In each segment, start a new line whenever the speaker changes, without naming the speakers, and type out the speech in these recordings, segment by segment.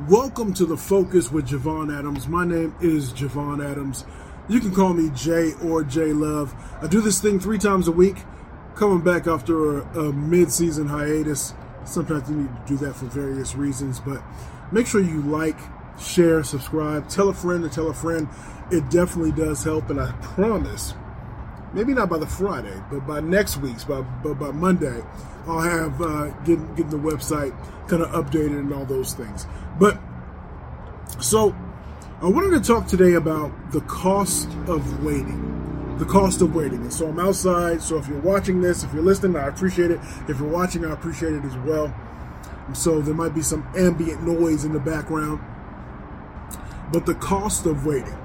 Welcome to the Focus with Javon Adams. My name is Javon Adams. You can call me Jay or J Love. I do this thing three times a week, coming back after a, a mid season hiatus. Sometimes you need to do that for various reasons, but make sure you like, share, subscribe, tell a friend to tell a friend. It definitely does help, and I promise, maybe not by the Friday, but by next week's, by, but by Monday, I'll have uh, getting, getting the website kind of updated and all those things. But so I wanted to talk today about the cost of waiting. The cost of waiting. And so I'm outside. So if you're watching this, if you're listening, I appreciate it. If you're watching, I appreciate it as well. So there might be some ambient noise in the background. But the cost of waiting.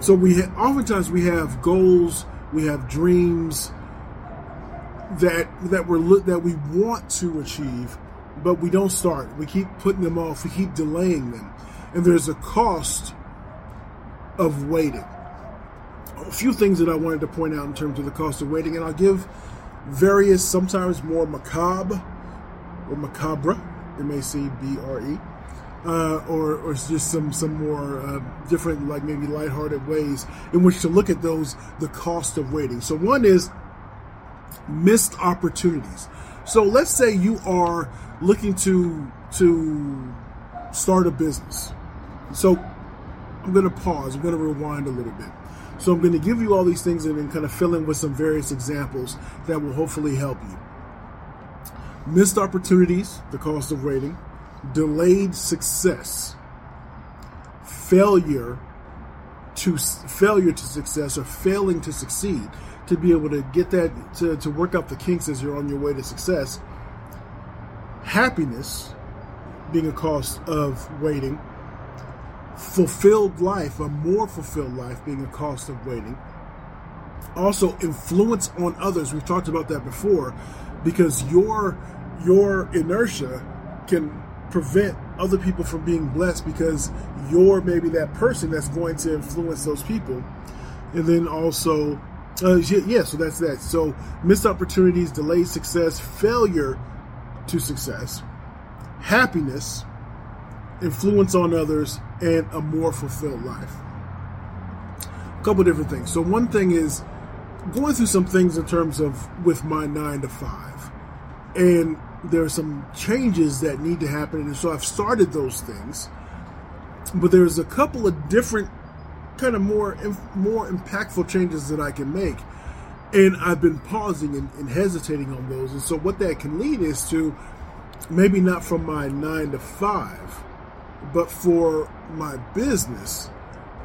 So we ha- oftentimes we have goals, we have dreams that that we're that we want to achieve, but we don't start. We keep putting them off. We keep delaying them, and there's a cost of waiting. A few things that I wanted to point out in terms of the cost of waiting, and I'll give various, sometimes more macabre or macabre, M A C B R E, uh, or or just some some more uh, different, like maybe lighthearted ways in which to look at those the cost of waiting. So one is missed opportunities. So let's say you are looking to to start a business. So I'm going to pause. I'm going to rewind a little bit. So I'm going to give you all these things and then kind of fill in with some various examples that will hopefully help you. Missed opportunities, the cost of waiting, delayed success, failure to failure to success or failing to succeed to be able to get that to, to work out the kinks as you're on your way to success happiness being a cost of waiting, fulfilled life, a more fulfilled life being a cost of waiting. Also, influence on others. We've talked about that before, because your your inertia can prevent other people from being blessed because you're maybe that person that's going to influence those people. And then also, uh, yeah, so that's that. So missed opportunities, delayed success, failure to success, happiness, influence on others, and a more fulfilled life. A couple different things. So, one thing is going through some things in terms of with my nine to five, and there are some changes that need to happen, and so I've started those things. But there's a couple of different, kind of more more impactful changes that I can make and I've been pausing and, and, hesitating on those. And so, what that can lead is to maybe not from my nine to five, but for my business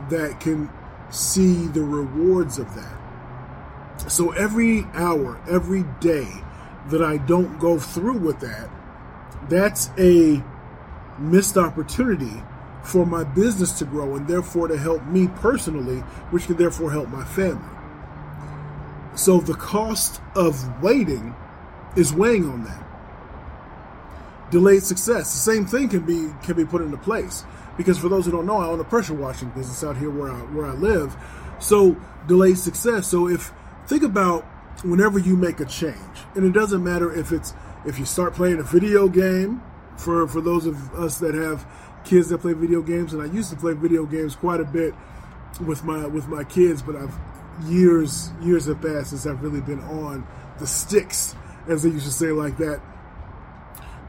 that can see the rewards of that. So, every hour, every day that I don't go through with that, that's a missed opportunity for my business to grow and therefore to help me personally, which can therefore help my family. So the cost of waiting is weighing on that. Delayed success. The same thing can be can be put into place. Because for those who don't know, I own a pressure washing business out here where I where I live. So delayed success. So if think about whenever you make a change, and it doesn't matter if it's if you start playing a video game, for for those of us that have kids that play video games, and I used to play video games quite a bit with my with my kids, but I've years years have passed since I've really been on the sticks, as they used to say like that.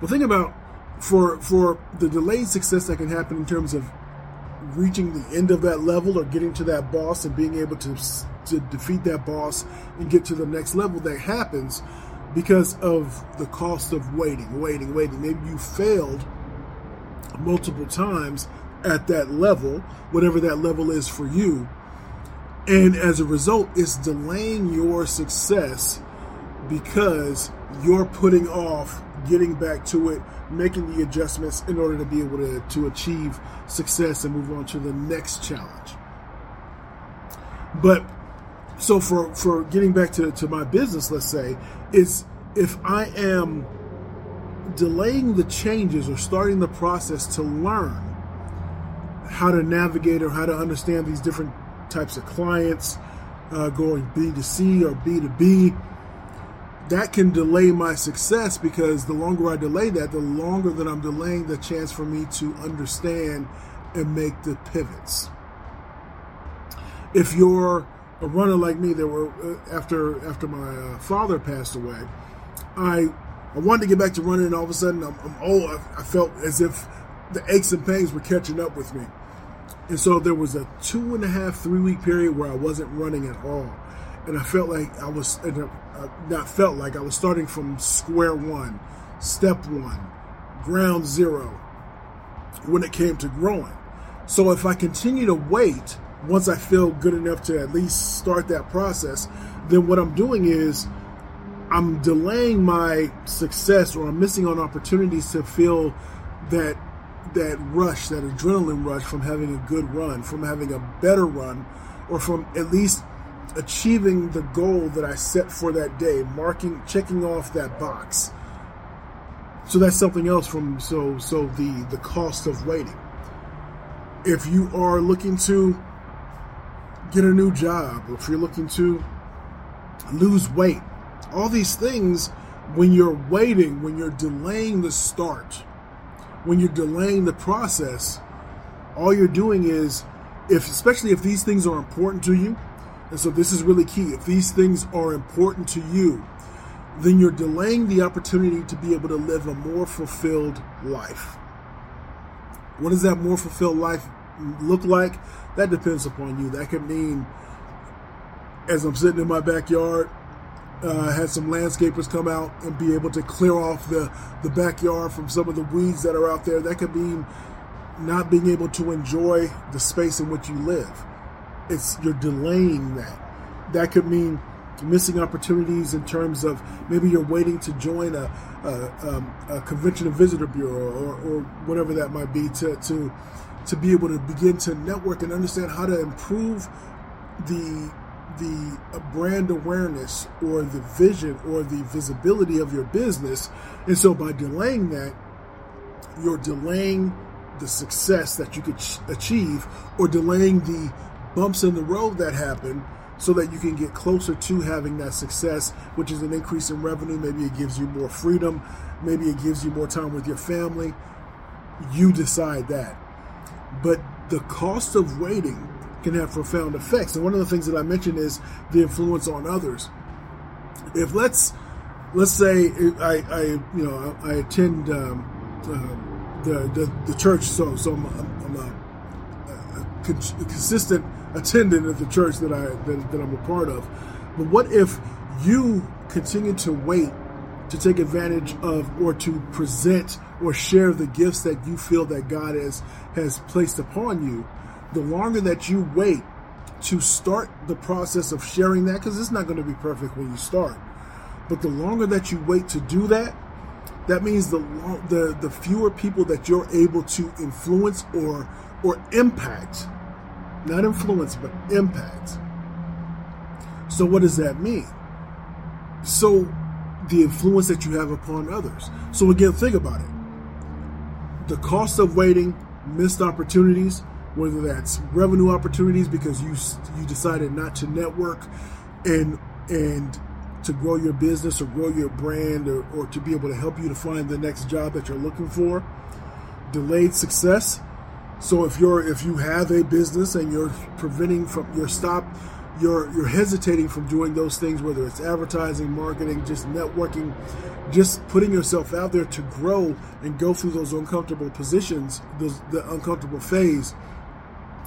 But think about for for the delayed success that can happen in terms of reaching the end of that level or getting to that boss and being able to to defeat that boss and get to the next level that happens because of the cost of waiting, waiting, waiting. Maybe you failed multiple times at that level, whatever that level is for you, and as a result, it's delaying your success because you're putting off getting back to it, making the adjustments in order to be able to, to achieve success and move on to the next challenge. But so for, for getting back to, to my business, let's say, is if I am delaying the changes or starting the process to learn how to navigate or how to understand these different types of clients, uh, going B to C or B to B, that can delay my success because the longer I delay that, the longer that I'm delaying the chance for me to understand and make the pivots. If you're a runner like me, there were uh, after after my uh, father passed away, I I wanted to get back to running, and all of a sudden I'm, I'm old. I, I felt as if the aches and pains were catching up with me, and so there was a two and a half, three week period where I wasn't running at all, and I felt like I was uh, not felt like I was starting from square one, step one, ground zero when it came to growing. So if I continue to wait once I feel good enough to at least start that process, then what I'm doing is I'm delaying my success or I'm missing on opportunities to feel that that rush, that adrenaline rush from having a good run, from having a better run, or from at least achieving the goal that I set for that day, marking checking off that box. So that's something else from so so the the cost of waiting. If you are looking to get a new job, or if you're looking to lose weight, all these things, when you're waiting, when you're delaying the start, when you're delaying the process, all you're doing is, if especially if these things are important to you, and so this is really key. If these things are important to you, then you're delaying the opportunity to be able to live a more fulfilled life. What does that more fulfilled life look like? That depends upon you. That could mean as I'm sitting in my backyard, uh, had some landscapers come out and be able to clear off the, the backyard from some of the weeds that are out there. That could mean not being able to enjoy the space in which you live. It's you're delaying that. That could mean missing opportunities in terms of maybe you're waiting to join a, a, um, a convention and visitor bureau or, or whatever that might be to, to to be able to begin to network and understand how to improve the the uh, brand awareness or the vision or the visibility of your business. And so by delaying that, you're delaying the success that you could achieve or delaying the bumps in the road that happen so that you can get closer to having that success, which is an increase in revenue. Maybe it gives you more freedom. Maybe it gives you more time with your family. You decide that. But the cost of waiting can have profound effects. And one of the things that I mentioned is the influence on others. If let's let's say I, I you know I attend um, uh, the, the, the church, so so I'm, I'm a, a, consistent attendant at the church that I that, that I'm a part of. But what if you continue to wait to take advantage of or to present or share the gifts that you feel that God has has placed upon you, the longer that you wait to start the process of sharing that, because it's not going to be perfect when you start, but the longer that you wait to do that, that means the the the fewer people that you're able to influence or or impact, not influence but impact. So what does that mean? So the influence that you have upon others. So again, think about it. The cost of waiting, missed opportunities, whether that's revenue opportunities because you you decided not to network and and to grow your business or grow your brand or, or to be able to help you to find the next job that you're looking for. Delayed success. So if you're if you have a business and you're preventing from your stop you're you're hesitating from doing those things whether it's advertising marketing just networking just putting yourself out there to grow and go through those uncomfortable positions those the uncomfortable phase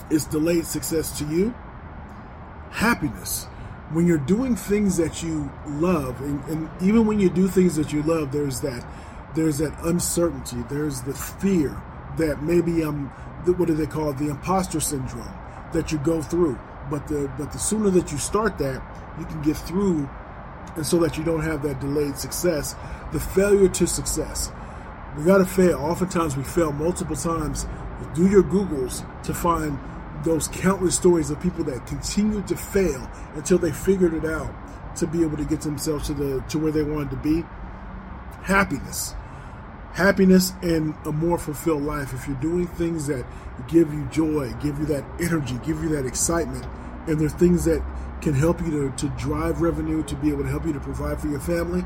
is delayed success to you. Happiness. When you're doing things that you love and, and even when you do things that you love there's that there's that uncertainty there's the fear that maybe um, i'm what do they call it? The imposter syndrome that you go through but the but the sooner that you start that, you can get through, and so that you don't have that delayed success, the failure to success. We got to fail. Oftentimes we fail multiple times. Do your Googles to find those countless stories of people that continued to fail until they figured it out to be able to get themselves to the to where they wanted to be. Happiness. Happiness and a more fulfilled life. If you're doing things that give you joy, give you that energy, give you that excitement, and they're things that can help you to, to drive revenue, to be able to help you to provide for your family,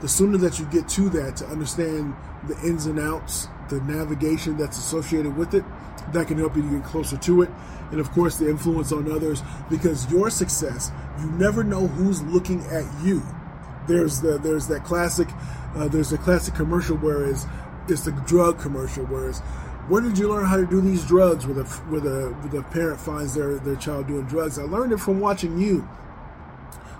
the sooner that you get to that, to understand the ins and outs, the navigation that's associated with it, that can help you to get closer to it. And of course, the influence on others, because your success, you never know who's looking at you. There's the there's that classic uh, there's a classic commercial where it's, it's the drug commercial, whereas where did you learn how to do these drugs? Where the where the, where the parent finds their their child doing drugs. I learned it from watching you.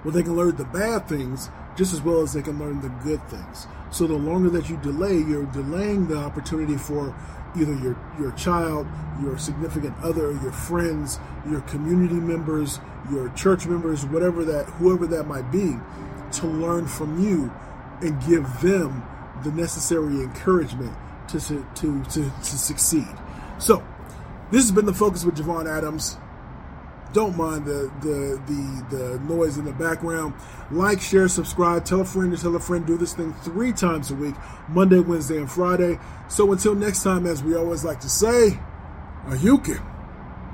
Where they can learn the bad things just as well as they can learn the good things. So the longer that you delay, you're delaying the opportunity for either your your child, your significant other, your friends, your community members, your church members, whatever that whoever that might be, to learn from you and give them the necessary encouragement to to to, to, succeed. So this has been the focus with Javon Adams don't mind the, the the the noise in the background. Like, share, subscribe, tell a friend to tell a friend. Do this thing three times a week: Monday, Wednesday, and Friday. So until next time, as we always like to say, Ayukin.